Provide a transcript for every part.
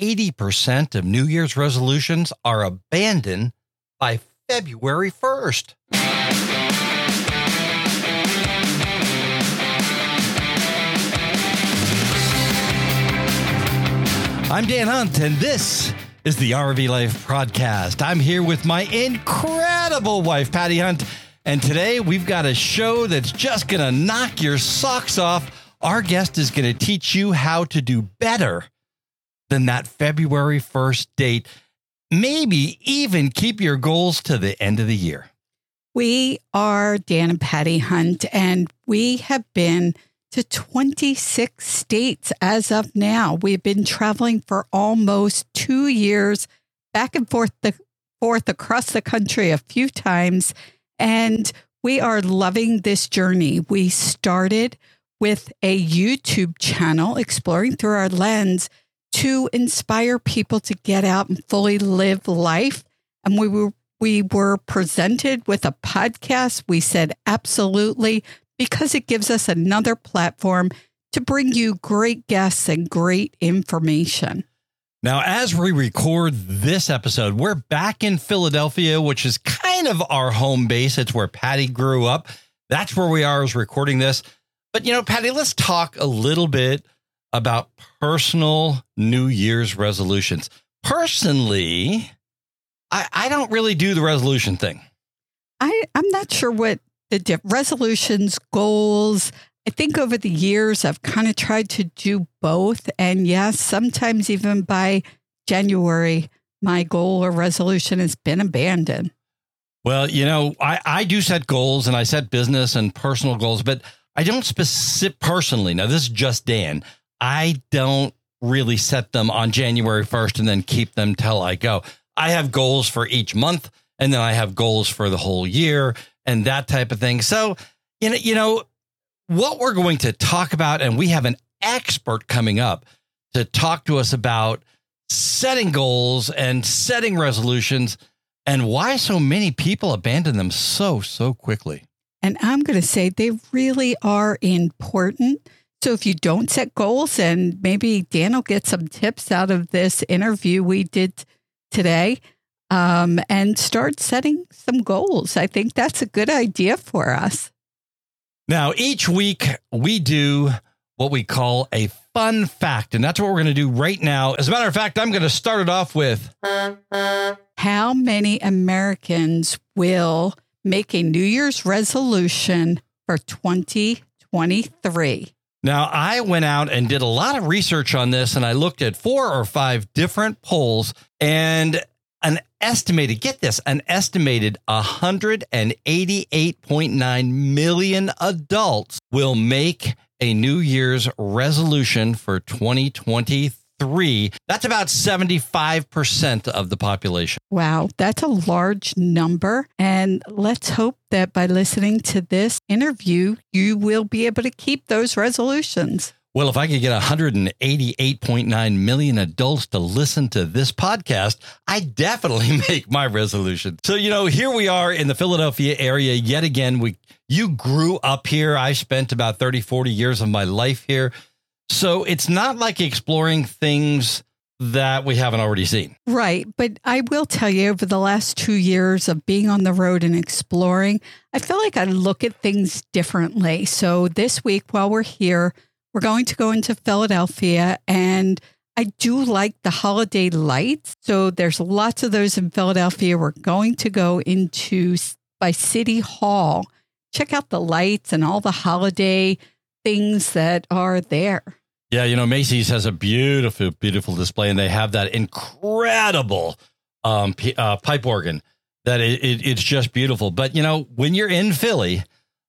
80% of New Year's resolutions are abandoned by February 1st. I'm Dan Hunt, and this is the RV Life Podcast. I'm here with my incredible wife, Patty Hunt, and today we've got a show that's just going to knock your socks off. Our guest is going to teach you how to do better than that February 1st date. Maybe even keep your goals to the end of the year. We are Dan and Patty Hunt, and we have been to 26 states as of now. We've been traveling for almost two years, back and forth the forth across the country a few times, and we are loving this journey. We started with a YouTube channel exploring through our lens to inspire people to get out and fully live life. And we were we were presented with a podcast. We said absolutely because it gives us another platform to bring you great guests and great information. Now, as we record this episode, we're back in Philadelphia, which is kind of our home base. It's where Patty grew up. That's where we are as recording this. But, you know, Patty, let's talk a little bit about personal New Year's resolutions. Personally, I, I don't really do the resolution thing. I, I'm not sure what the diff- resolutions, goals. I think over the years, I've kind of tried to do both. And yes, sometimes even by January, my goal or resolution has been abandoned. Well, you know, I, I do set goals and I set business and personal goals, but I don't specific personally. Now, this is just Dan. I don't really set them on January 1st and then keep them till I go. I have goals for each month and then I have goals for the whole year and that type of thing. So, you know, you know what we're going to talk about, and we have an expert coming up to talk to us about setting goals and setting resolutions and why so many people abandon them so, so quickly. And I'm going to say they really are important. So if you don't set goals, and maybe Dan will get some tips out of this interview we did today, um, and start setting some goals. I think that's a good idea for us. Now, each week we do what we call a fun fact, and that's what we're going to do right now. As a matter of fact, I'm going to start it off with How many Americans will make a New Year's resolution for 2023? Now, I went out and did a lot of research on this, and I looked at four or five different polls, and an estimated, get this, an estimated 188.9 million adults will make a New Year's resolution for 2023. That's about 75% of the population. Wow, that's a large number. And let's hope that by listening to this interview, you will be able to keep those resolutions. Well, if I could get 188.9 million adults to listen to this podcast, I definitely make my resolution. So, you know, here we are in the Philadelphia area yet again. We you grew up here. I spent about 30, 40 years of my life here. So, it's not like exploring things that we haven't already seen. Right. But I will tell you, over the last two years of being on the road and exploring, I feel like I look at things differently. So, this week, while we're here, we're going to go into Philadelphia and I do like the holiday lights. So there's lots of those in Philadelphia. We're going to go into by City Hall. Check out the lights and all the holiday things that are there. Yeah, you know, Macy's has a beautiful, beautiful display, and they have that incredible um, uh, pipe organ that it, it, it's just beautiful. But you know, when you're in Philly,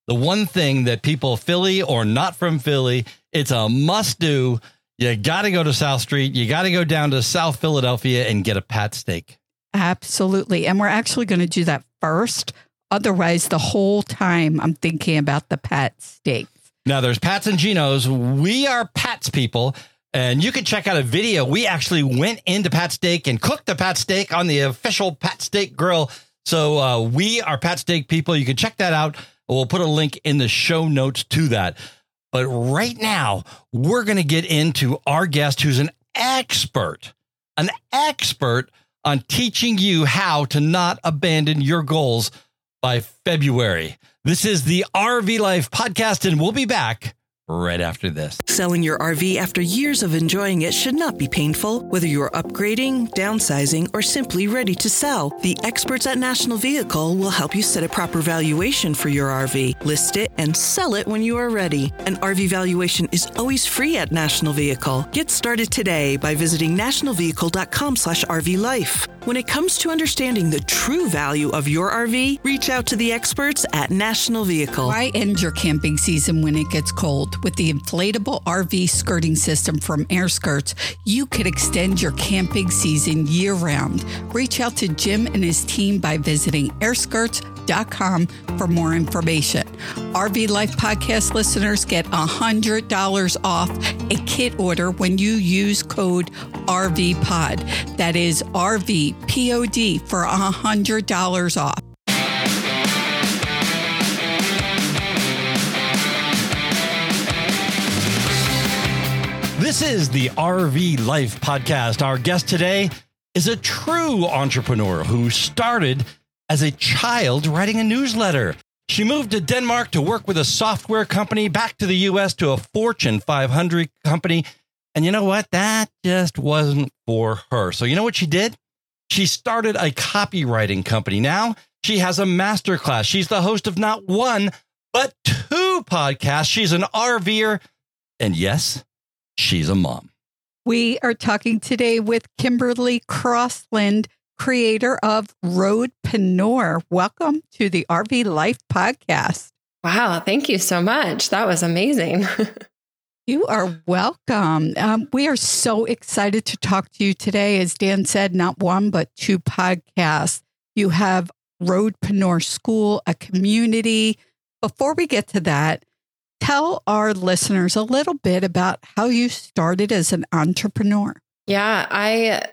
the one thing that people Philly or not from Philly, it's a must do. You got to go to South Street. You got to go down to South Philadelphia and get a pat steak. Absolutely. And we're actually going to do that first. Otherwise, the whole time I'm thinking about the pat steak. Now, there's Pats and Geno's. We are Pats people. And you can check out a video. We actually went into Pat Steak and cooked the Pat Steak on the official Pat Steak grill. So uh, we are Pat Steak people. You can check that out. We'll put a link in the show notes to that. But right now, we're going to get into our guest who's an expert an expert on teaching you how to not abandon your goals by February. This is the RV Life podcast, and we'll be back right after this. Selling your RV after years of enjoying it should not be painful, whether you're upgrading, downsizing, or simply ready to sell. The experts at National Vehicle will help you set a proper valuation for your RV, list it, and sell it when you are ready. An RV valuation is always free at National Vehicle. Get started today by visiting nationalvehicle.com slash RVLife. When it comes to understanding the true value of your RV, reach out to the experts at National Vehicle. Why end your camping season when it gets cold? With the inflatable RV skirting system from Air Skirts, you could extend your camping season year round. Reach out to Jim and his team by visiting airskirts.com for more information. RV Life podcast listeners get $100 off a kit order when you use code RVPOD. That is RVPOD for $100 off. This is the RV Life podcast. Our guest today is a true entrepreneur who started as a child writing a newsletter. She moved to Denmark to work with a software company, back to the US to a Fortune 500 company. And you know what? That just wasn't for her. So, you know what she did? She started a copywriting company. Now she has a masterclass. She's the host of not one, but two podcasts. She's an RVer. And yes, she's a mom. We are talking today with Kimberly Crossland, creator of Roadpreneur. Welcome to the RV Life podcast. Wow, thank you so much. That was amazing. you are welcome. Um, we are so excited to talk to you today. As Dan said, not one, but two podcasts. You have Roadpreneur School, a community. Before we get to that, tell our listeners a little bit about how you started as an entrepreneur. Yeah, I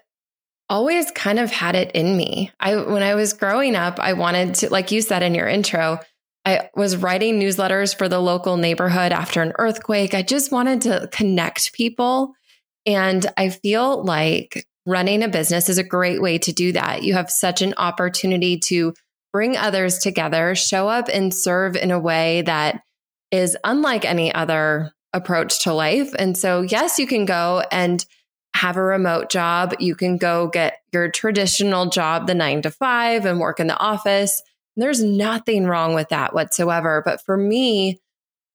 always kind of had it in me. I when I was growing up, I wanted to like you said in your intro, I was writing newsletters for the local neighborhood after an earthquake. I just wanted to connect people and I feel like running a business is a great way to do that. You have such an opportunity to bring others together, show up and serve in a way that is unlike any other approach to life. And so, yes, you can go and have a remote job. You can go get your traditional job, the nine to five, and work in the office. There's nothing wrong with that whatsoever. But for me,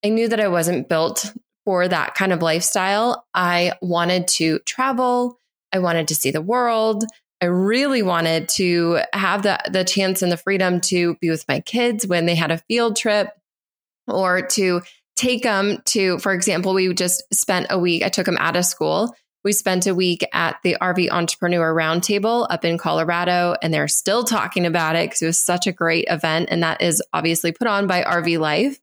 I knew that I wasn't built for that kind of lifestyle. I wanted to travel. I wanted to see the world. I really wanted to have the, the chance and the freedom to be with my kids when they had a field trip or to take them to, for example, we just spent a week, I took them out of school. We spent a week at the RV Entrepreneur Roundtable up in Colorado, and they're still talking about it because it was such a great event. And that is obviously put on by RV Life.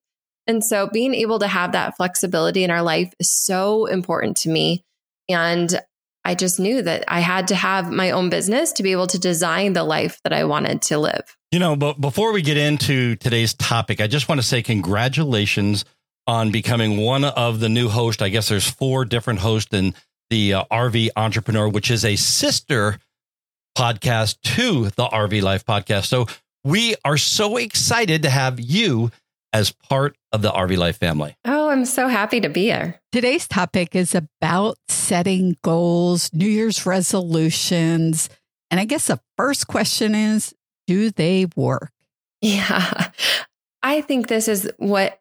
And so being able to have that flexibility in our life is so important to me. And I just knew that I had to have my own business to be able to design the life that I wanted to live. You know, but before we get into today's topic, I just want to say congratulations on becoming one of the new hosts. I guess there's four different hosts in the uh, RV Entrepreneur, which is a sister podcast to the RV Life podcast. So we are so excited to have you as part of the RV Life family. Oh, I'm so happy to be here. Today's topic is about setting goals, New Year's resolutions. And I guess the first question is do they work? Yeah. I think this is what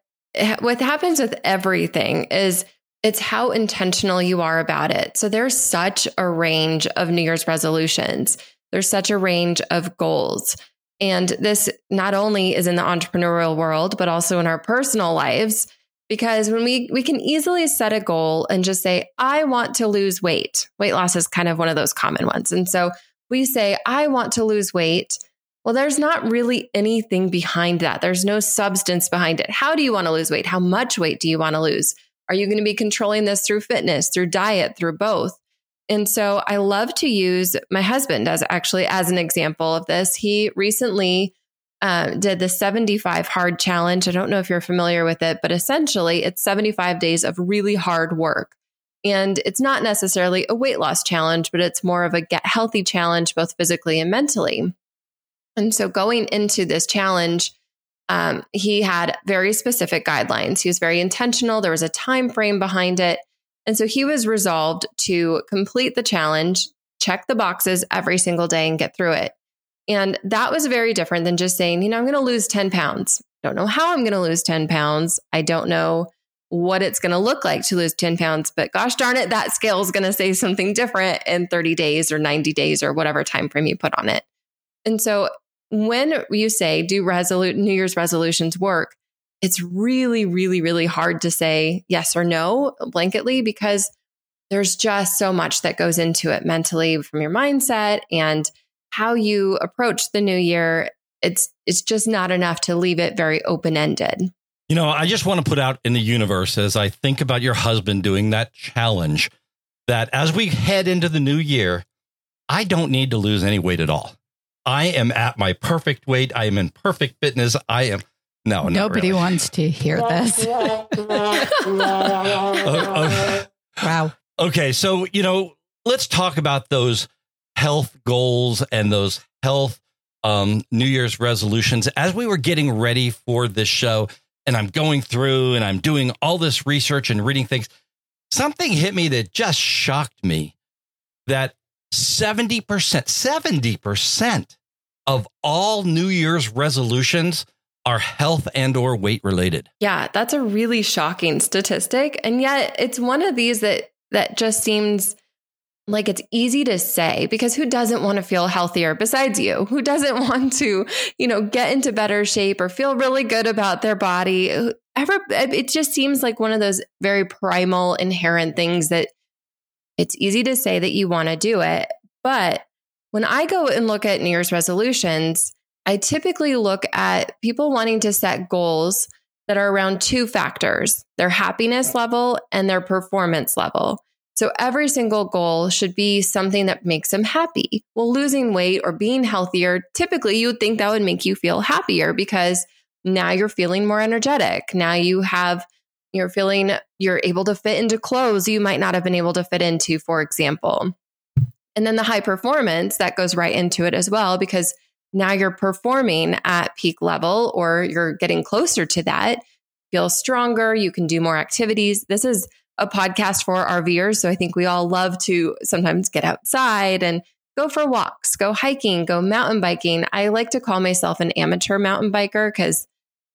what happens with everything is it's how intentional you are about it. So there's such a range of New Year's resolutions. There's such a range of goals. And this not only is in the entrepreneurial world, but also in our personal lives. Because when we, we can easily set a goal and just say, I want to lose weight. Weight loss is kind of one of those common ones. And so we say, I want to lose weight. Well, there's not really anything behind that. There's no substance behind it. How do you want to lose weight? How much weight do you want to lose? Are you going to be controlling this through fitness, through diet, through both? And so I love to use my husband as actually as an example of this. He recently uh, did the 75 hard challenge. I don't know if you're familiar with it, but essentially it's 75 days of really hard work. And it's not necessarily a weight loss challenge, but it's more of a get healthy challenge, both physically and mentally. And so going into this challenge, um, he had very specific guidelines. He was very intentional. There was a time frame behind it. And so he was resolved to complete the challenge, check the boxes every single day and get through it. And that was very different than just saying, you know, I'm going to lose 10 pounds. Don't know how I'm going to lose 10 pounds. I don't know what it's going to look like to lose 10 pounds, but gosh darn it, that scale is going to say something different in 30 days or 90 days or whatever time frame you put on it. And so when you say do resolute New Year's resolutions work, it's really, really, really hard to say yes or no blanketly because there's just so much that goes into it mentally from your mindset and how you approach the new year. It's it's just not enough to leave it very open ended. You know, I just want to put out in the universe as I think about your husband doing that challenge that as we head into the new year, I don't need to lose any weight at all. I am at my perfect weight. I am in perfect fitness. I am no, nobody really. wants to hear this. uh, uh, wow. Okay, so you know, let's talk about those health goals and those health um, New Year's resolutions. As we were getting ready for this show, and I'm going through and I'm doing all this research and reading things, something hit me that just shocked me. That 70%, 70% of all New Year's resolutions are health and or weight related. Yeah, that's a really shocking statistic and yet it's one of these that that just seems like it's easy to say because who doesn't want to feel healthier besides you? Who doesn't want to, you know, get into better shape or feel really good about their body? Ever it just seems like one of those very primal inherent things that it's easy to say that you want to do it, but when I go and look at New Year's resolutions, I typically look at people wanting to set goals that are around two factors their happiness level and their performance level. So every single goal should be something that makes them happy. Well, losing weight or being healthier, typically you would think that would make you feel happier because now you're feeling more energetic. Now you have, you're feeling you're able to fit into clothes you might not have been able to fit into, for example. And then the high performance that goes right into it as well, because now you're performing at peak level or you're getting closer to that, feel stronger, you can do more activities. This is a podcast for RVers. So I think we all love to sometimes get outside and go for walks, go hiking, go mountain biking. I like to call myself an amateur mountain biker because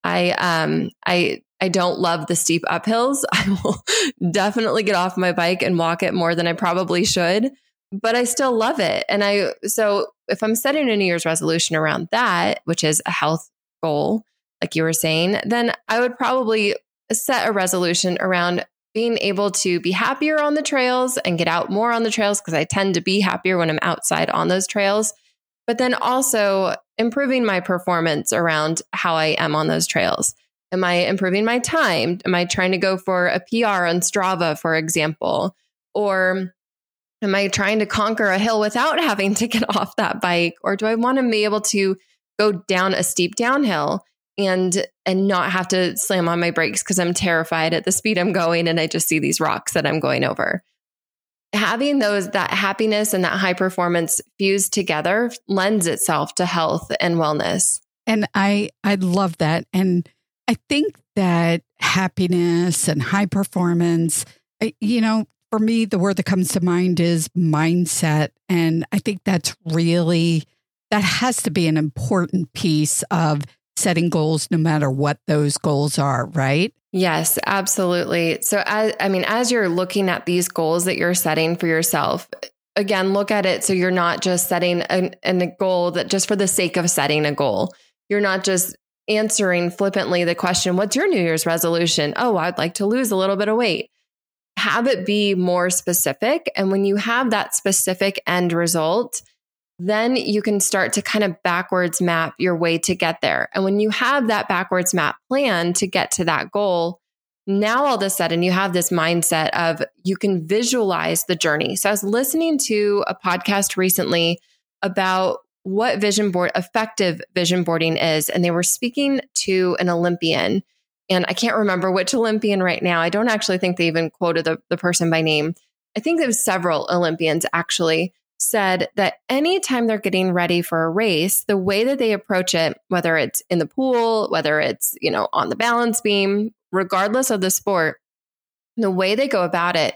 I um I I don't love the steep uphills. I will definitely get off my bike and walk it more than I probably should but I still love it. And I, so if I'm setting a New Year's resolution around that, which is a health goal, like you were saying, then I would probably set a resolution around being able to be happier on the trails and get out more on the trails because I tend to be happier when I'm outside on those trails. But then also improving my performance around how I am on those trails. Am I improving my time? Am I trying to go for a PR on Strava, for example? Or Am I trying to conquer a hill without having to get off that bike? Or do I want to be able to go down a steep downhill and and not have to slam on my brakes because I'm terrified at the speed I'm going and I just see these rocks that I'm going over? Having those that happiness and that high performance fused together lends itself to health and wellness. And I I love that. And I think that happiness and high performance, you know, for me, the word that comes to mind is mindset. And I think that's really, that has to be an important piece of setting goals, no matter what those goals are, right? Yes, absolutely. So, as, I mean, as you're looking at these goals that you're setting for yourself, again, look at it so you're not just setting a, a goal that just for the sake of setting a goal. You're not just answering flippantly the question, What's your New Year's resolution? Oh, I'd like to lose a little bit of weight have it be more specific. And when you have that specific end result, then you can start to kind of backwards map your way to get there. And when you have that backwards map plan to get to that goal, now all of a sudden you have this mindset of you can visualize the journey. So I was listening to a podcast recently about what vision board effective vision boarding is and they were speaking to an Olympian And I can't remember which Olympian right now. I don't actually think they even quoted the, the person by name. I think there was several Olympians actually said that anytime they're getting ready for a race, the way that they approach it, whether it's in the pool, whether it's, you know, on the balance beam, regardless of the sport, the way they go about it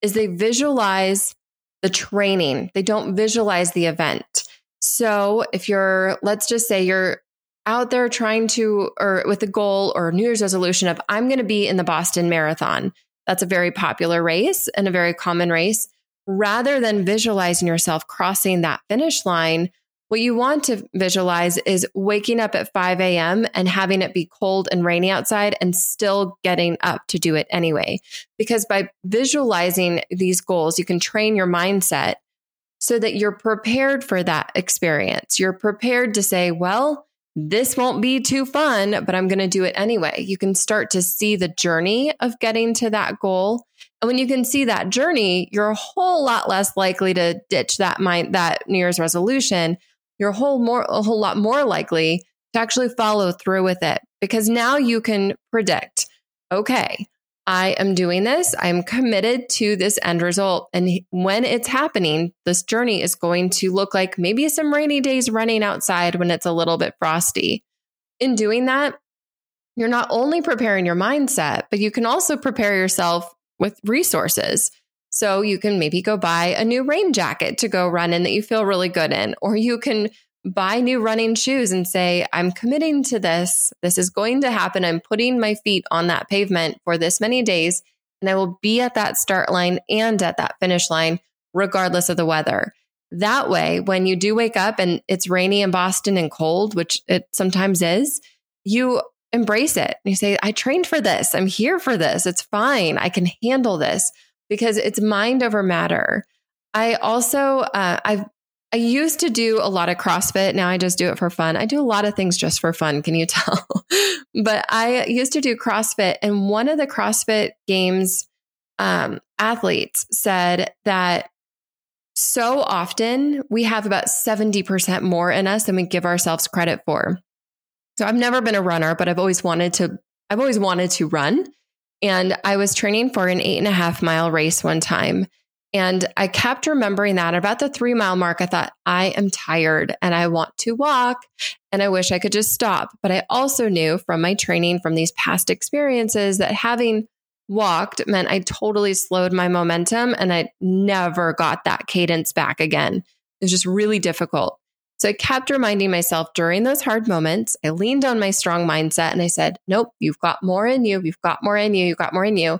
is they visualize the training. They don't visualize the event. So if you're, let's just say you're out there trying to, or with a goal or a New Year's resolution of, I'm going to be in the Boston Marathon. That's a very popular race and a very common race. Rather than visualizing yourself crossing that finish line, what you want to visualize is waking up at 5 a.m. and having it be cold and rainy outside and still getting up to do it anyway. Because by visualizing these goals, you can train your mindset so that you're prepared for that experience. You're prepared to say, well, this won't be too fun, but I'm going to do it anyway. You can start to see the journey of getting to that goal. And when you can see that journey, you're a whole lot less likely to ditch that mind, that New Year's resolution. You're a whole more, a whole lot more likely to actually follow through with it because now you can predict, okay, I am doing this. I'm committed to this end result. And when it's happening, this journey is going to look like maybe some rainy days running outside when it's a little bit frosty. In doing that, you're not only preparing your mindset, but you can also prepare yourself with resources. So you can maybe go buy a new rain jacket to go run in that you feel really good in, or you can buy new running shoes and say, I'm committing to this. This is going to happen. I'm putting my feet on that pavement for this many days, and I will be at that start line and at that finish line, regardless of the weather. That way, when you do wake up and it's rainy in Boston and cold, which it sometimes is, you embrace it. You say, I trained for this. I'm here for this. It's fine. I can handle this because it's mind over matter. I also, uh, I've I used to do a lot of CrossFit. Now I just do it for fun. I do a lot of things just for fun. Can you tell? but I used to do CrossFit, and one of the CrossFit Games um, athletes said that so often we have about 70% more in us than we give ourselves credit for. So I've never been a runner, but I've always wanted to, I've always wanted to run. And I was training for an eight and a half mile race one time. And I kept remembering that about the three mile mark. I thought, I am tired and I want to walk and I wish I could just stop. But I also knew from my training, from these past experiences, that having walked meant I totally slowed my momentum and I never got that cadence back again. It was just really difficult. So I kept reminding myself during those hard moments, I leaned on my strong mindset and I said, Nope, you've got more in you. You've got more in you. You've got more in you.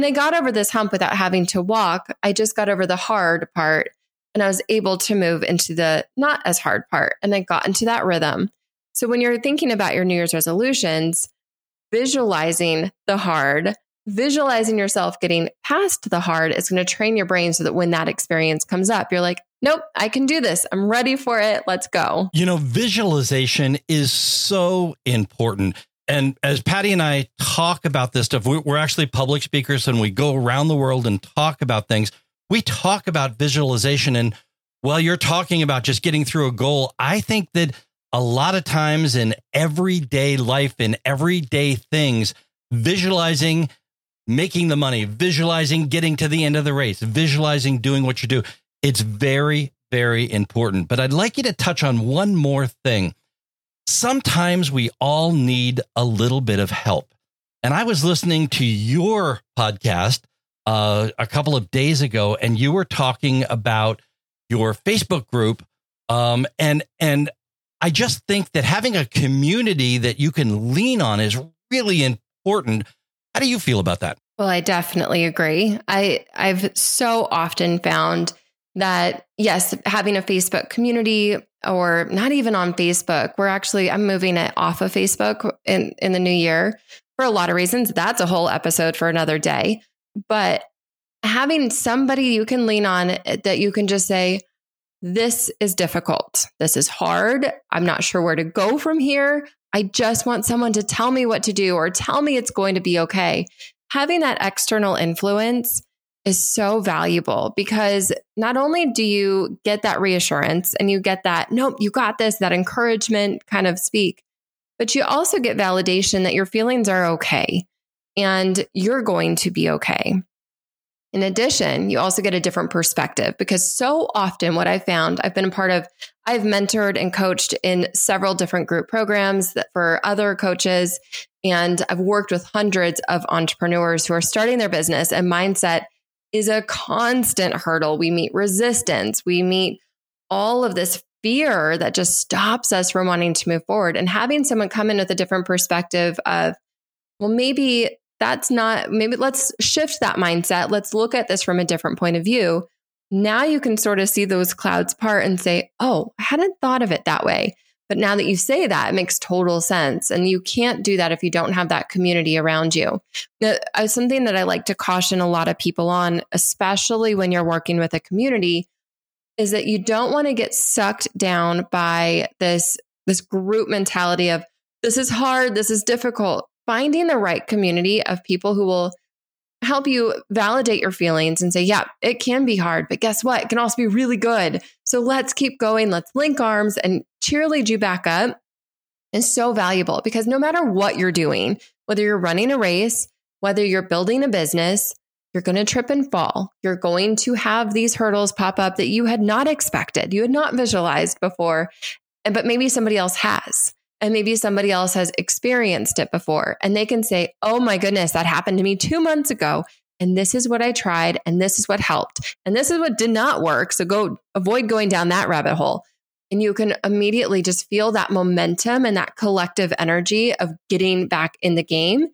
And I got over this hump without having to walk. I just got over the hard part and I was able to move into the not as hard part. And I got into that rhythm. So when you're thinking about your New Year's resolutions, visualizing the hard, visualizing yourself getting past the hard is going to train your brain so that when that experience comes up, you're like, nope, I can do this. I'm ready for it. Let's go. You know, visualization is so important and as Patty and I talk about this stuff, we're actually public speakers and we go around the world and talk about things. We talk about visualization. And while you're talking about just getting through a goal, I think that a lot of times in everyday life, in everyday things, visualizing making the money, visualizing getting to the end of the race, visualizing doing what you do, it's very, very important. But I'd like you to touch on one more thing sometimes we all need a little bit of help. And I was listening to your podcast uh, a couple of days ago, and you were talking about your Facebook group. Um, and and I just think that having a community that you can lean on is really important. How do you feel about that? Well, I definitely agree. I I've so often found that yes, having a Facebook community or not even on Facebook, we're actually I'm moving it off of Facebook in in the new year for a lot of reasons. That's a whole episode for another day. But having somebody you can lean on eh, that you can just say this is difficult. This is hard. I'm not sure where to go from here. I just want someone to tell me what to do or tell me it's going to be okay. Having that external influence is so valuable because not only do you get that reassurance and you get that, nope, you got this, that encouragement kind of speak, but you also get validation that your feelings are okay and you're going to be okay. In addition, you also get a different perspective because so often what I found, I've been a part of, I've mentored and coached in several different group programs that for other coaches. And I've worked with hundreds of entrepreneurs who are starting their business and mindset is a constant hurdle. We meet resistance. We meet all of this fear that just stops us from wanting to move forward. And having someone come in with a different perspective of, well, maybe that's not, maybe let's shift that mindset. Let's look at this from a different point of view. Now you can sort of see those clouds part and say, oh, I hadn't thought of it that way. But now that you say that, it makes total sense. And you can't do that if you don't have that community around you. Now, uh, something that I like to caution a lot of people on, especially when you're working with a community, is that you don't want to get sucked down by this this group mentality of this is hard, this is difficult. Finding the right community of people who will help you validate your feelings and say, yeah, it can be hard, but guess what? It can also be really good. So let's keep going. Let's link arms and cheerlead you back up is so valuable because no matter what you're doing, whether you're running a race, whether you're building a business, you're going to trip and fall. You're going to have these hurdles pop up that you had not expected, you had not visualized before, but maybe somebody else has. And maybe somebody else has experienced it before and they can say, Oh my goodness, that happened to me two months ago. And this is what I tried. And this is what helped. And this is what did not work. So go avoid going down that rabbit hole. And you can immediately just feel that momentum and that collective energy of getting back in the game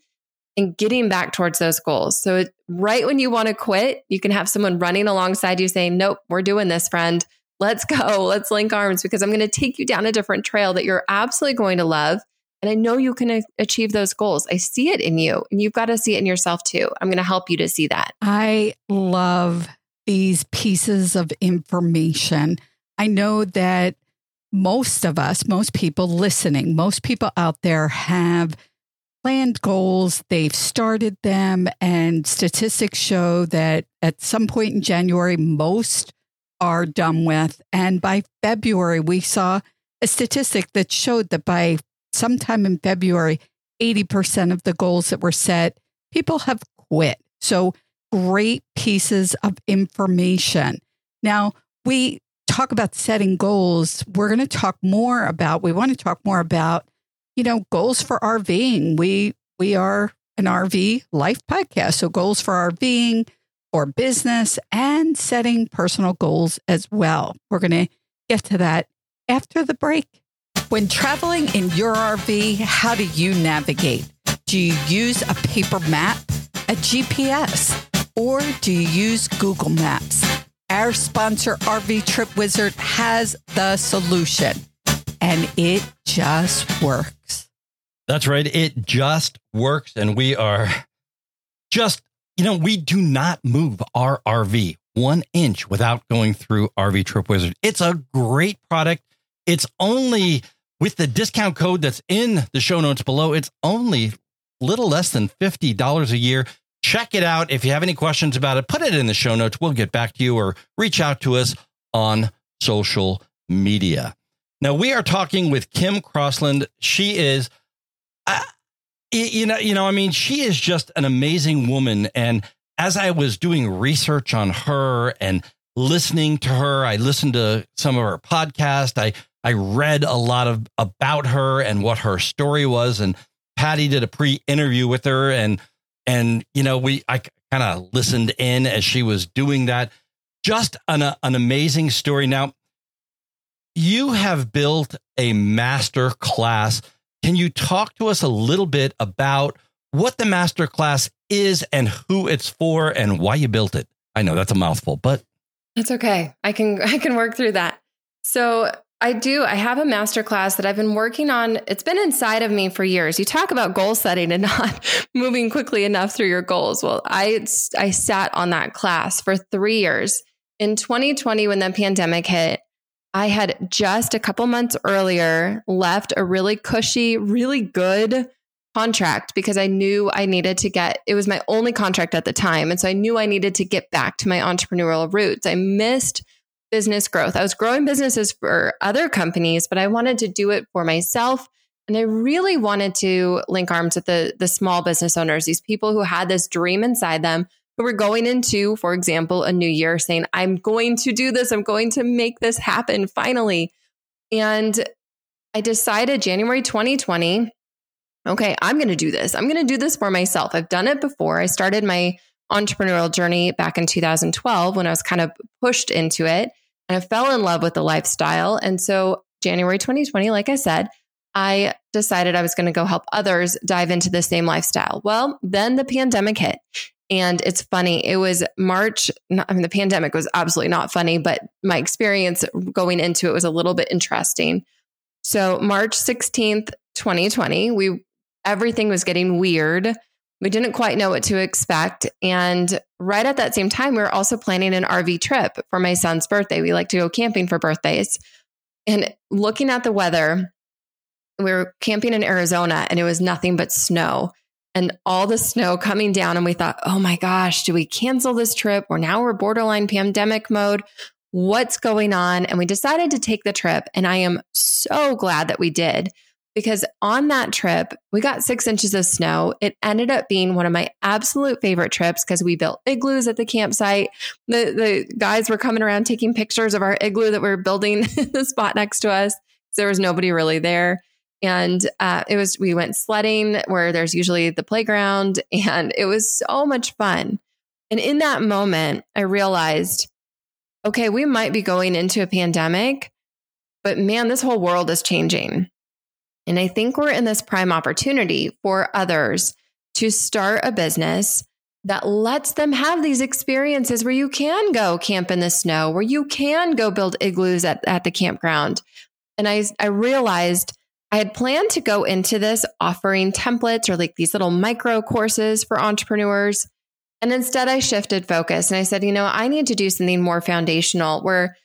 and getting back towards those goals. So, right when you want to quit, you can have someone running alongside you saying, Nope, we're doing this, friend. Let's go. Let's link arms because I'm going to take you down a different trail that you're absolutely going to love. And I know you can achieve those goals. I see it in you, and you've got to see it in yourself too. I'm going to help you to see that. I love these pieces of information. I know that most of us, most people listening, most people out there have planned goals, they've started them, and statistics show that at some point in January, most are done with. And by February, we saw a statistic that showed that by sometime in February, 80% of the goals that were set, people have quit. So, great pieces of information. Now, we talk about setting goals. We're going to talk more about, we want to talk more about you know, goals for RVing. We we are an RV life podcast. So goals for RVing or business and setting personal goals as well. We're going to get to that after the break. When traveling in your RV, how do you navigate? Do you use a paper map, a GPS, or do you use Google Maps? Our sponsor, RV Trip Wizard, has the solution and it just works. That's right. It just works. And we are just, you know, we do not move our RV one inch without going through RV Trip Wizard. It's a great product. It's only with the discount code that's in the show notes below, it's only little less than $50 a year. Check it out. If you have any questions about it, put it in the show notes. We'll get back to you or reach out to us on social media. Now we are talking with Kim Crossland. She is, uh, you know, you know, I mean, she is just an amazing woman. And as I was doing research on her and listening to her, I listened to some of her podcast. I I read a lot of about her and what her story was. And Patty did a pre-interview with her, and and you know, we I kind of listened in as she was doing that. Just an uh, an amazing story. Now you have built a master class. Can you talk to us a little bit about what the master class is and who it's for and why you built it? I know that's a mouthful, but it's okay. I can I can work through that. So I do. I have a master class that I've been working on. It's been inside of me for years. You talk about goal setting and not moving quickly enough through your goals. Well, I I sat on that class for 3 years. In 2020 when the pandemic hit, I had just a couple months earlier left a really cushy, really good contract because I knew I needed to get it was my only contract at the time. And so I knew I needed to get back to my entrepreneurial roots. I missed business growth. I was growing businesses for other companies, but I wanted to do it for myself And I really wanted to link arms with the, the small business owners, these people who had this dream inside them, who were going into, for example, a new year saying, I'm going to do this. I'm going to make this happen finally. And I decided January 2020, okay, I'm going to do this. I'm going to do this for myself. I've done it before. I started my entrepreneurial journey back in 2012 when I was kind of pushed into it I fell in love with the lifestyle. And so, January 2020, like I said, I decided I was going to go help others dive into the same lifestyle. Well, then the pandemic hit. And it's funny, it was March. I mean, the pandemic was absolutely not funny, but my experience going into it was a little bit interesting. So, March 16th, 2020, we everything was getting weird. We didn't quite know what to expect. And right at that same time, we were also planning an RV trip for my son's birthday. We like to go camping for birthdays. And looking at the weather, we were camping in Arizona and it was nothing but snow and all the snow coming down. And we thought, oh my gosh, do we cancel this trip? Or now we're borderline pandemic mode. What's going on? And we decided to take the trip. And I am so glad that we did because on that trip, we got six inches of snow. It ended up being one of my absolute favorite trips because we built igloos at the campsite. The, the guys were coming around taking pictures of our igloo that we were building the spot next to us. There was nobody really there. And uh, it was, we went sledding where there's usually the playground, and it was so much fun. And in that moment, I realized, okay, we might be going into a pandemic, but man, this whole world is changing. And I think we're in this prime opportunity for others to start a business that lets them have these experiences where you can go camp in the snow, where you can go build igloos at, at the campground. And I, I realized I had planned to go into this offering templates or like these little micro courses for entrepreneurs. And instead, I shifted focus and I said, you know, I need to do something more foundational where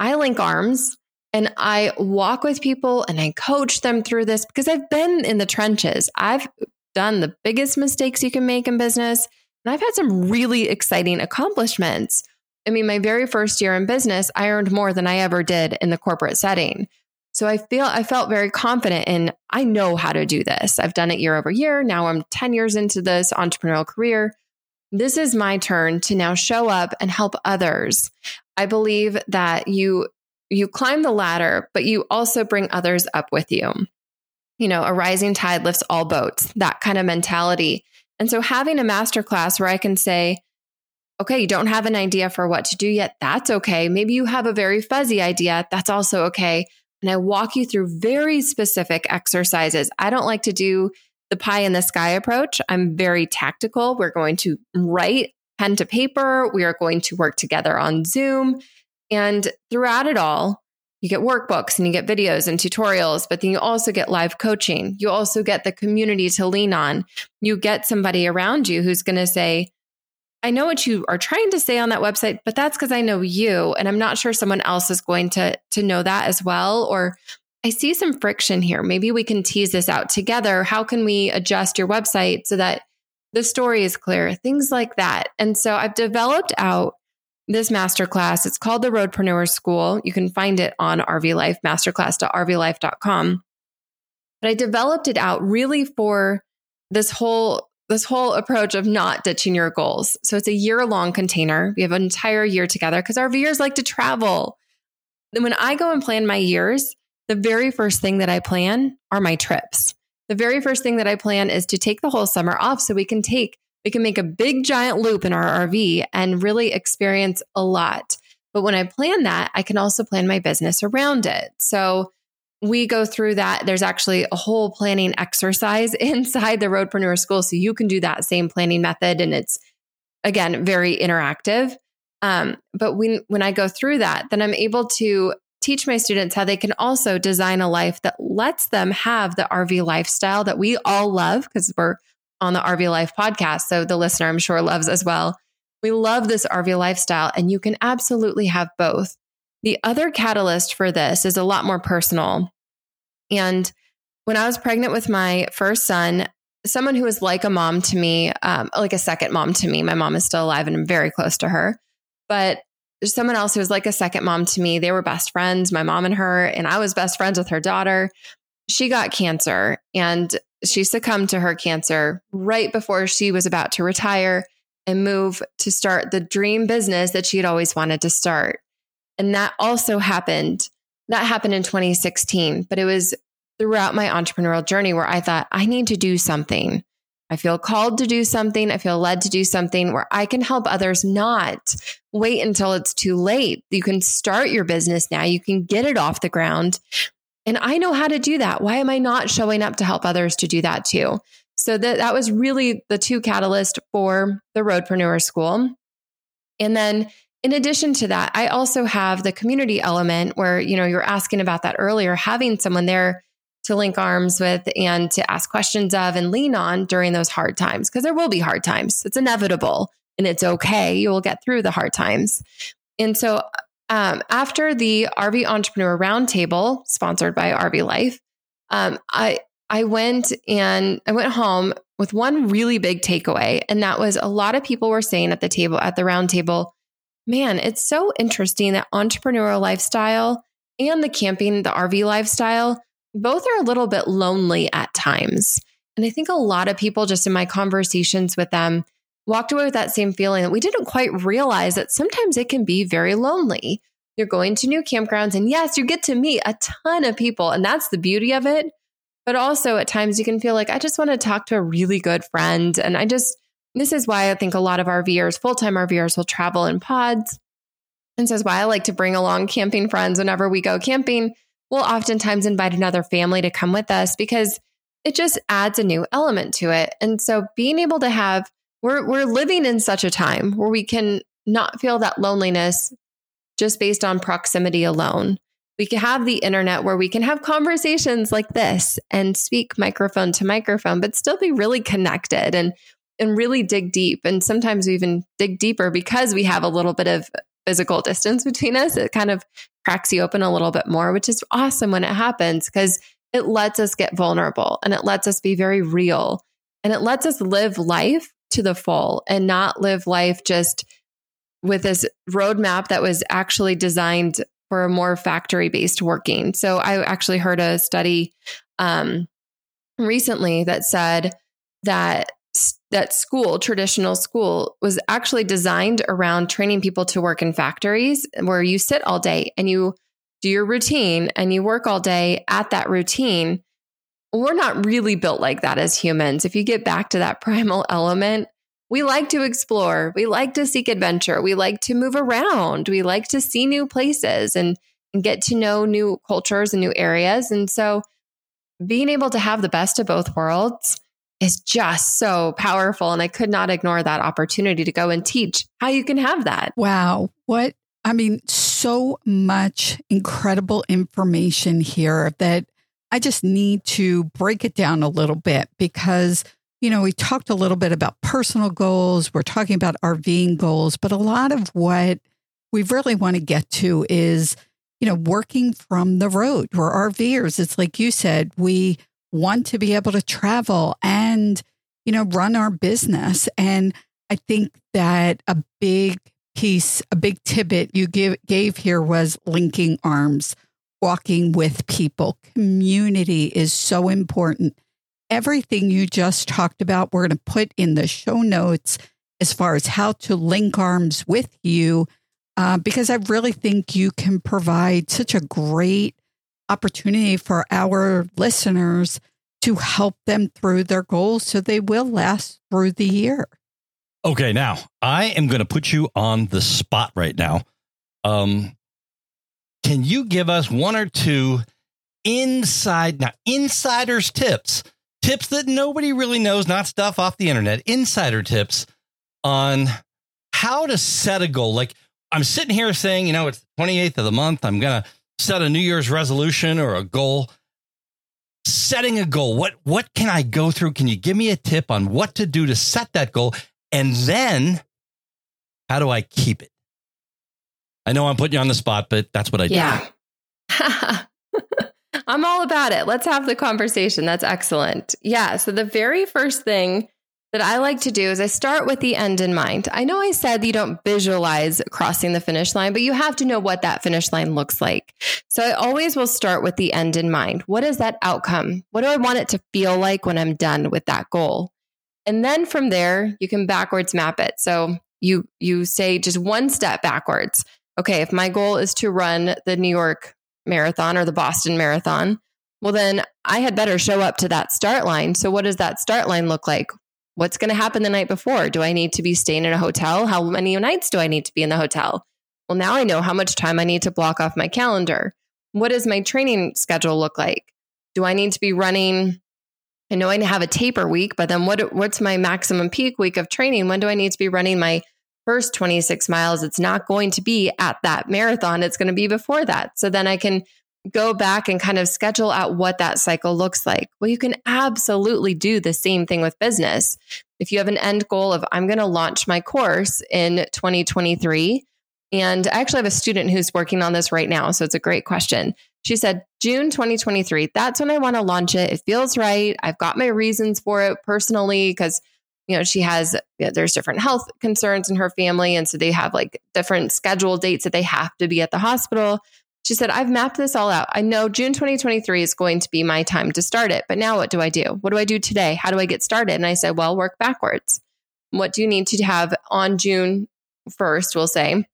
I link arms and I walk with people and I coach them through this because I've been in the trenches. I've done the biggest mistakes you can make in business. And I've had some really exciting accomplishments. I mean, my very first year in business, I earned more than I ever did in the corporate setting. So I feel I felt very confident in I know how to do this. I've done it year over year. Now I'm 10 years into this entrepreneurial career. This is my turn to now show up and help others. I believe that you you climb the ladder, but you also bring others up with you. You know, a rising tide lifts all boats, that kind of mentality. And so having a masterclass where I can say, okay, you don't have an idea for what to do yet, that's okay. Maybe you have a very fuzzy idea, that's also okay and I walk you through very specific exercises. I don't like to do the pie in the sky approach. I'm very tactical. We're going to write pen to paper. We are going to work together on Zoom. And throughout it all, you get workbooks and you get videos and tutorials, but then you also get live coaching. You also get the community to lean on. You get somebody around you who's going to say, I know what you are trying to say on that website, but that's because I know you and I'm not sure someone else is going to to know that as well or I see some friction here. Maybe we can tease this out together. How can we adjust your website so that the story is clear? Things like that. And so I've developed out this masterclass. It's called the Roadpreneur School. You can find it on RV Life, masterclass.rvlife.com. But I developed it out really for this whole this whole approach of not ditching your goals. So it's a year long container. We have an entire year together because RVers like to travel. And when I go and plan my years, the very first thing that I plan are my trips. The very first thing that I plan is to take the whole summer off so we can take, we can make a big giant loop in our RV and really experience a lot. But when I plan that, I can also plan my business around it. So we go through that. There's actually a whole planning exercise inside the Roadpreneur School. So you can do that same planning method. And it's, again, very interactive. Um, but when, when I go through that, then I'm able to teach my students how they can also design a life that lets them have the RV lifestyle that we all love because we're on the RV Life podcast. So the listener, I'm sure, loves as well. We love this RV lifestyle, and you can absolutely have both. The other catalyst for this is a lot more personal. And when I was pregnant with my first son, someone who was like a mom to me, um, like a second mom to me, my mom is still alive and I'm very close to her. But someone else who was like a second mom to me. They were best friends, my mom and her, and I was best friends with her daughter. she got cancer and she succumbed to her cancer right before she was about to retire and move to start the dream business that she had always wanted to start. And that also happened. That happened in 2016, but it was throughout my entrepreneurial journey where I thought, I need to do something. I feel called to do something. I feel led to do something where I can help others not wait until it's too late. You can start your business now. You can get it off the ground. And I know how to do that. Why am I not showing up to help others to do that too? So that, that was really the two catalysts for the Roadpreneur School. And then in addition to that, I also have the community element where, you know, you're asking about that earlier, having someone there to link arms with and to ask questions of and lean on during those hard times because there will be hard times. It's inevitable and it's okay. You will get through the hard times. And so um, after the RV Entrepreneur Roundtable, sponsored by RV Life, um, I I went and I went home with one really big takeaway, and that was a lot of people were saying at the table at the roundtable, man, it's so interesting that entrepreneurial lifestyle and the camping, the RV lifestyle both are a little bit lonely at times. And I think a lot of people, just in my conversations with them, walked away with that same feeling that we didn't quite realize that sometimes it can be very lonely. You're going to new campgrounds, and yes, you get to meet a ton of people, and that's the beauty of it. But also, at times, you can feel like, I just want to talk to a really good friend. And I just, this is why I think a lot of RVers, full time RVers, will travel in pods. And this is why I like to bring along camping friends whenever we go camping we'll oftentimes invite another family to come with us because it just adds a new element to it. And so being able to have we're we're living in such a time where we can not feel that loneliness just based on proximity alone. We can have the internet where we can have conversations like this and speak microphone to microphone, but still be really connected and and really dig deep. And sometimes we even dig deeper because we have a little bit of physical distance between us. It kind of cracks you open a little bit more, which is awesome when it happens because it lets us get vulnerable and it lets us be very real and it lets us live life to the full and not live life just with this roadmap that was actually designed for a more factory based working. So I actually heard a study um, recently that said that that school, traditional school, was actually designed around training people to work in factories where you sit all day and you do your routine and you work all day at that routine. We're not really built like that as humans. If you get back to that primal element, we like to explore, we like to seek adventure, we like to move around, we like to see new places and, and get to know new cultures and new areas. And so being able to have the best of both worlds is just so powerful. And I could not ignore that opportunity to go and teach how you can have that. Wow. What, I mean, so much incredible information here that I just need to break it down a little bit because, you know, we talked a little bit about personal goals, we're talking about RVing goals, but a lot of what we really want to get to is, you know, working from the road. We're RVers. It's like you said, we want to be able to travel and, you know, run our business. And I think that a big piece, a big tidbit you give, gave here was linking arms, walking with people. Community is so important. Everything you just talked about, we're going to put in the show notes as far as how to link arms with you, uh, because I really think you can provide such a great opportunity for our listeners to help them through their goals so they will last through the year. Okay, now I am going to put you on the spot right now. Um, can you give us one or two inside now insiders tips, tips that nobody really knows, not stuff off the internet, insider tips on how to set a goal? Like I'm sitting here saying, you know, it's the 28th of the month. I'm to set a New Year's resolution or a goal, setting a goal, what what can I go through? Can you give me a tip on what to do to set that goal? And then how do I keep it? I know I'm putting you on the spot, but that's what I do. yeah. I'm all about it. Let's have the conversation. That's excellent. Yeah. So, the very first thing that I like to do is I start with the end in mind. I know I said you don't visualize crossing the finish line, but you have to know what that finish line looks like. So I always will start with the end in mind. What is that outcome? What do I want it to feel like when I'm done with that goal? And then from there, you can backwards map it. So you you say just one step backwards. Okay, if my goal is to run the New York marathon or the Boston marathon, well then I had better show up to that start line. So what does that start line look like? What's going to happen the night before? Do I need to be staying in a hotel? How many nights do I need to be in the hotel? Well, now I know how much time I need to block off my calendar. What does my training schedule look like? Do I need to be running? I know I have a taper week, but then what, what's my maximum peak week of training? When do I need to be running my first 26 miles? It's not going to be at that marathon. It's going to be before that. So then I can go back and kind of schedule out what that cycle looks like. Well, you can absolutely do the same thing with business. If you have an end goal of, I'm going to launch my course in 2023, and I actually have a student who's working on this right now. So it's a great question. She said, June 2023, that's when I want to launch it. It feels right. I've got my reasons for it personally because, you know, she has, you know, there's different health concerns in her family. And so they have like different scheduled dates that they have to be at the hospital. She said, I've mapped this all out. I know June 2023 is going to be my time to start it, but now what do I do? What do I do today? How do I get started? And I said, well, work backwards. What do you need to have on June 1st, we'll say,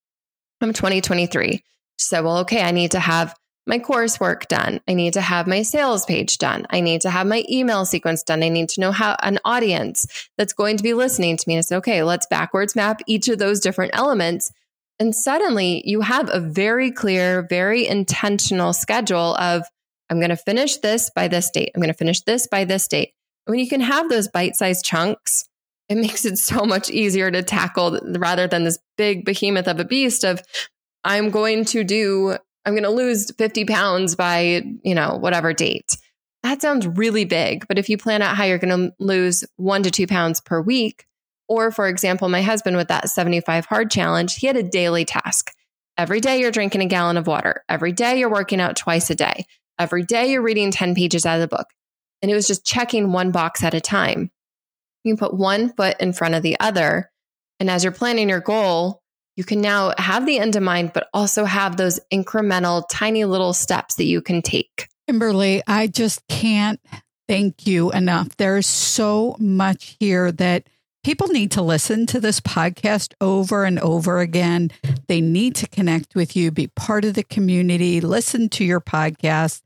from 2023? She said, well, okay, I need to have my coursework done. I need to have my sales page done. I need to have my email sequence done. I need to know how an audience that's going to be listening to me. And I said, okay, let's backwards map each of those different elements and suddenly you have a very clear, very intentional schedule of, I'm going to finish this by this date. I'm going to finish this by this date. When you can have those bite sized chunks, it makes it so much easier to tackle rather than this big behemoth of a beast of, I'm going to do, I'm going to lose 50 pounds by, you know, whatever date. That sounds really big. But if you plan out how you're going to lose one to two pounds per week, or, for example, my husband with that 75 hard challenge, he had a daily task. Every day you're drinking a gallon of water. Every day you're working out twice a day. Every day you're reading 10 pages out of the book. And it was just checking one box at a time. You put one foot in front of the other. And as you're planning your goal, you can now have the end in mind, but also have those incremental, tiny little steps that you can take. Kimberly, I just can't thank you enough. There's so much here that people need to listen to this podcast over and over again. They need to connect with you, be part of the community, listen to your podcast.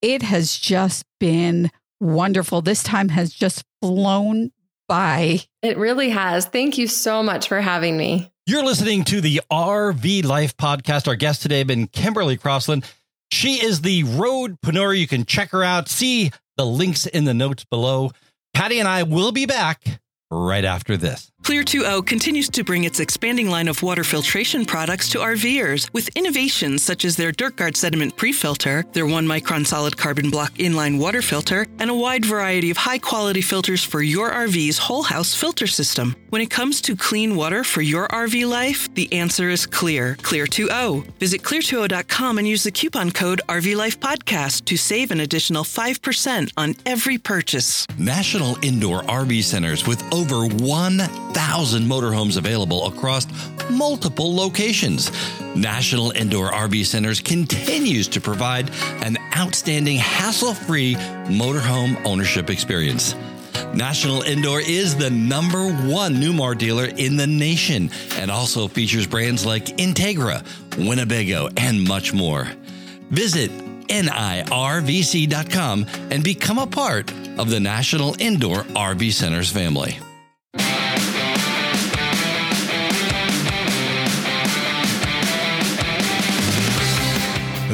It has just been wonderful. This time has just flown by. It really has. Thank you so much for having me. You're listening to the RV Life podcast. Our guest today has been Kimberly Crossland. She is the roadpreneur. You can check her out. See the links in the notes below. Patty and I will be back right after this. Clear 2O continues to bring its expanding line of water filtration products to RVers with innovations such as their DirtGuard sediment pre-filter, their 1 micron solid carbon block inline water filter, and a wide variety of high-quality filters for your RV's whole house filter system. When it comes to clean water for your RV life, the answer is clear. Clear 2O. Visit clear2o.com and use the coupon code RVLifePodcast to save an additional 5% on every purchase. National Indoor RV Centers with over 1,000 motorhomes available across multiple locations. National Indoor RV Centers continues to provide an outstanding hassle free motorhome ownership experience. National Indoor is the number one Newmar dealer in the nation and also features brands like Entegra, Winnebago, and much more. Visit NIRVC.com and become a part of the National Indoor RV Centers family.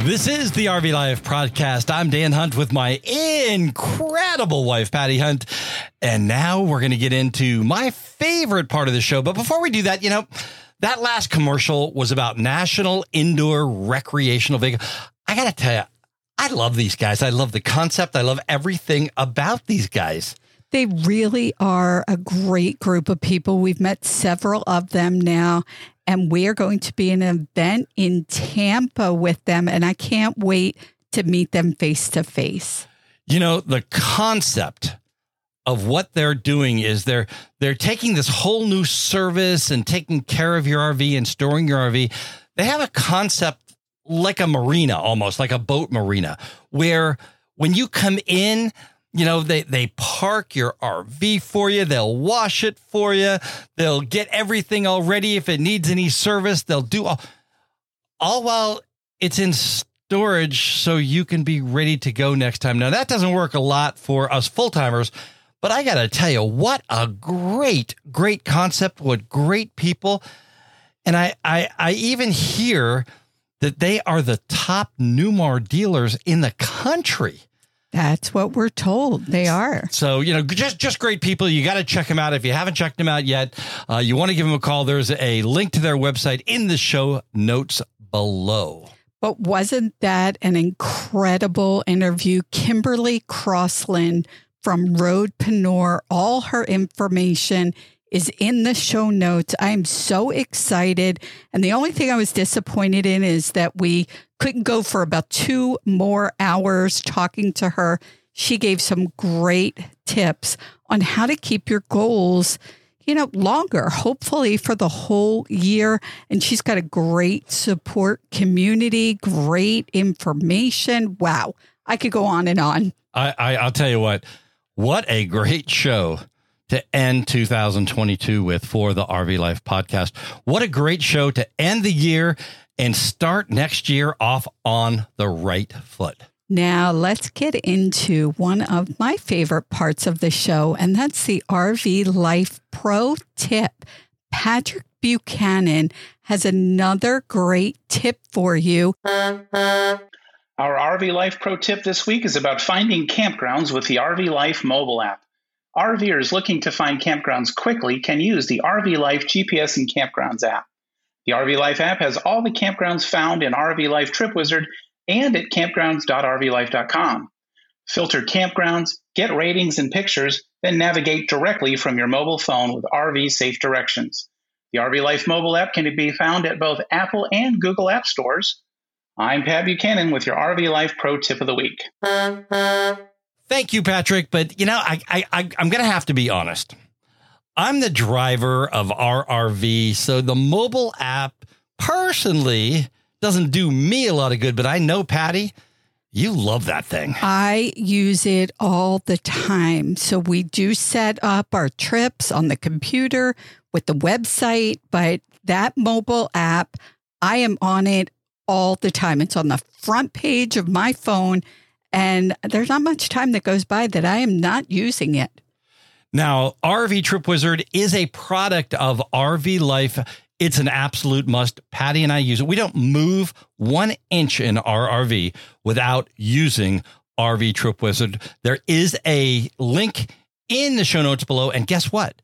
This is the RV Life podcast. I'm Dan Hunt with my incredible wife, Patty Hunt. And now we're going to get into my favorite part of the show. But before we do that, you know, that last commercial was about National Indoor Recreational Vehicle. I got to tell you, I love these guys. I love the concept. I love everything about these guys. They really are a great group of people. We've met several of them now, and we are going to be an event in Tampa with them. And I can't wait to meet them face to face. You know, the concept of what they're doing is they're they're taking this whole new service and taking care of your RV and storing your RV. They have a concept like a marina almost, like a boat marina, where when you come in, you know, they they park your RV for you, they'll wash it for you, they'll get everything all ready if it needs any service, they'll do all all while it's in storage so you can be ready to go next time. Now that doesn't work a lot for us full-timers but I got to tell you, what a great, great concept. What great people. And I, I, I even hear that they are the top Newmar dealers in the country. That's what we're told. They are. So, you know, just just great people. You got to check them out. If you haven't checked them out yet, uh, you want to give them a call. There's a link to their website in the show notes below. But wasn't that an incredible interview? Kimberly Crossland from Roadpreneur. All her information is in the show notes. I'm so excited. And the only thing I was disappointed in is that we couldn't go for about two more hours talking to her. She gave some great tips on how to keep your goals, you know, longer, hopefully for the whole year. And she's got a great support community, great information. Wow. I could go on and on. I, I I'll tell you what what a great show to end 2022 with for the RV Life podcast. What a great show to end the year and start next year off on the right foot. Now, let's get into one of my favorite parts of the show, and that's the RV Life Pro tip. Patrick Buchanan has another great tip for you. Our RV Life Pro tip this week is about finding campgrounds with the RV Life mobile app. RVers looking to find campgrounds quickly can use the RV Life GPS and Campgrounds app. The RV Life app has all the campgrounds found in RV Life Trip Wizard and at campgrounds.rvlife.com. Filter campgrounds, get ratings and pictures, then navigate directly from your mobile phone with RV safe directions. The RV Life mobile app can be found at both Apple and Google App Stores. I'm Pat Buchanan with your RV Life Pro Tip of the Week. Thank you, Patrick. But you know, I, I, I I'm going to have to be honest. I'm the driver of our RV, so the mobile app personally doesn't do me a lot of good. But I know, Patty, you love that thing. I use it all the time. So we do set up our trips on the computer with the website, but that mobile app, I am on it all the time. It's on the front page of my phone, and there's not much time that goes by that I am not using it. Now, RV Trip Wizard is a product of RV Life. It's an absolute must. Patty and I use it. We don't move one inch in our RV without using RV Trip Wizard. There is a link in the show notes below. And guess what?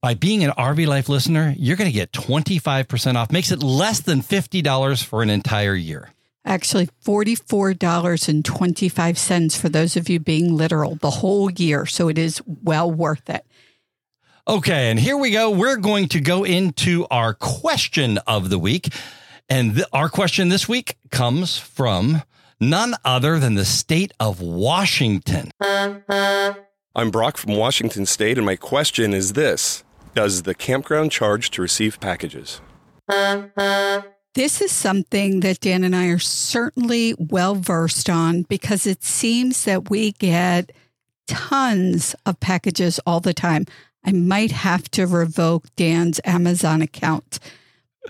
By being an RV Life listener, you're going to get 25% off. Makes it less than $50 for an entire year. Actually, $44.25 for those of you being literal the whole year. So it is well worth it. Okay, and here we go. We're going to go into our question of the week. And th- our question this week comes from none other than the state of Washington. I'm Brock from Washington State, and my question is this Does the campground charge to receive packages? This is something that Dan and I are certainly well versed on because it seems that we get tons of packages all the time. I might have to revoke Dan's Amazon account.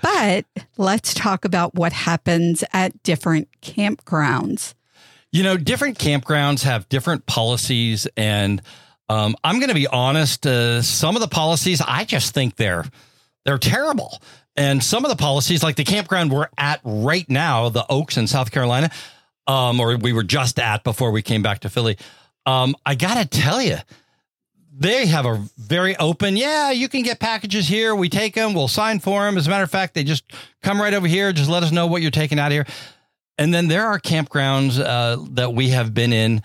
But let's talk about what happens at different campgrounds. You know, different campgrounds have different policies. And um, I'm going to be honest, uh, some of the policies, I just think they're they're terrible. And some of the policies, like the campground we're at right now, the Oaks in South Carolina, um, or we were just at before we came back to Philly, um, I got to tell you, they have a very open, yeah, you can get packages here. We take them, we'll sign for them. As a matter of fact, they just come right over here, just let us know what you're taking out of here. And then there are campgrounds uh, that we have been in.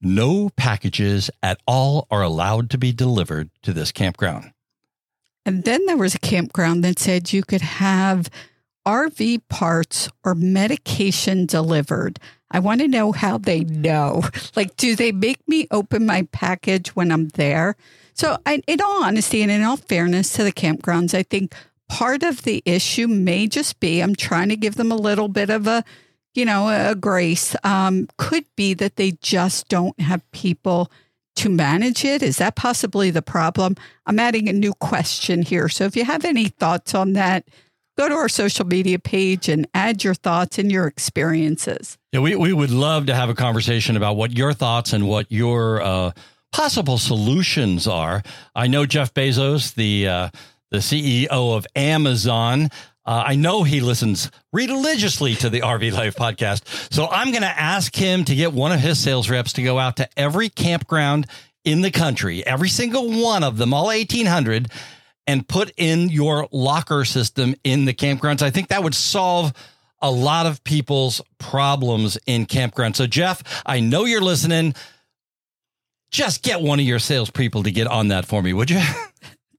No packages at all are allowed to be delivered to this campground. And then there was a campground that said you could have RV parts or medication delivered. I want to know how they know. Like, do they make me open my package when I'm there? So, I, in all honesty and in all fairness to the campgrounds, I think part of the issue may just be I'm trying to give them a little bit of a, you know, a grace. Um, could be that they just don't have people to manage it. Is that possibly the problem? I'm adding a new question here. So if you have any thoughts on that, go to our social media page and add your thoughts and your experiences. Yeah, we, we would love to have a conversation about what your thoughts and what your uh, possible solutions are. I know Jeff Bezos, the uh, the CEO of Amazon. Uh, I know he listens religiously to the RV Life podcast. So I'm going to ask him to get one of his sales reps to go out to every campground in the country, every single one of them, all 1,800, and put in your locker system in the campgrounds. I think that would solve a lot of people's problems in campgrounds. So, Jeff, I know you're listening. Just get one of your salespeople to get on that for me, would you?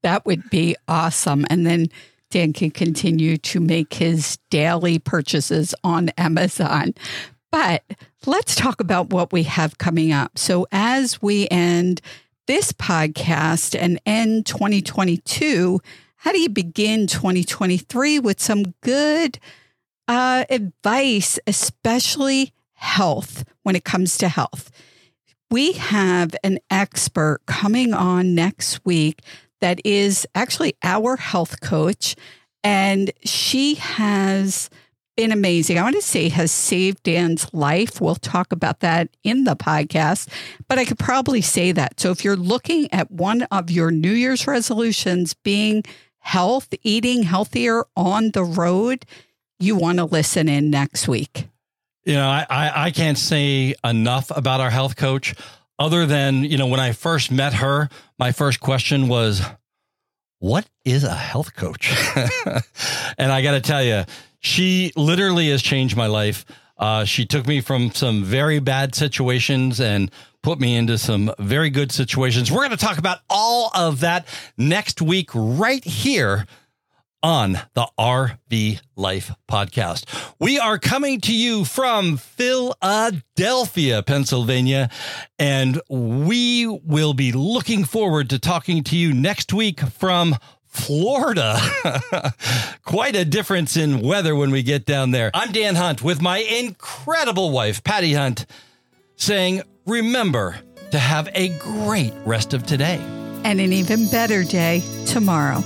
That would be awesome. And then Dan can continue to make his daily purchases on Amazon. But let's talk about what we have coming up. So, as we end this podcast and end 2022, how do you begin 2023 with some good uh, advice, especially health when it comes to health? We have an expert coming on next week that is actually our health coach. And she has been amazing. I want to say has saved Dan's life. We'll talk about that in the podcast, but I could probably say that. So if you're looking at one of your New Year's resolutions being health, eating healthier on the road, you want to listen in next week. You know, I, I, I can't say enough about our health coach other than, you know, when I first met her, my first question was, what is a health coach? and I got to tell you, she literally has changed my life. Uh, she took me from some very bad situations and put me into some very good situations. We're going to talk about all of that next week, right here on the RV Life podcast. We are coming to you from Philadelphia, Pennsylvania, and we will be looking forward to talking to you next week from Florida. Quite a difference in weather when we get down there. I'm Dan Hunt with my incredible wife, Patty Hunt, saying, remember to have a great rest of today and an even better day tomorrow.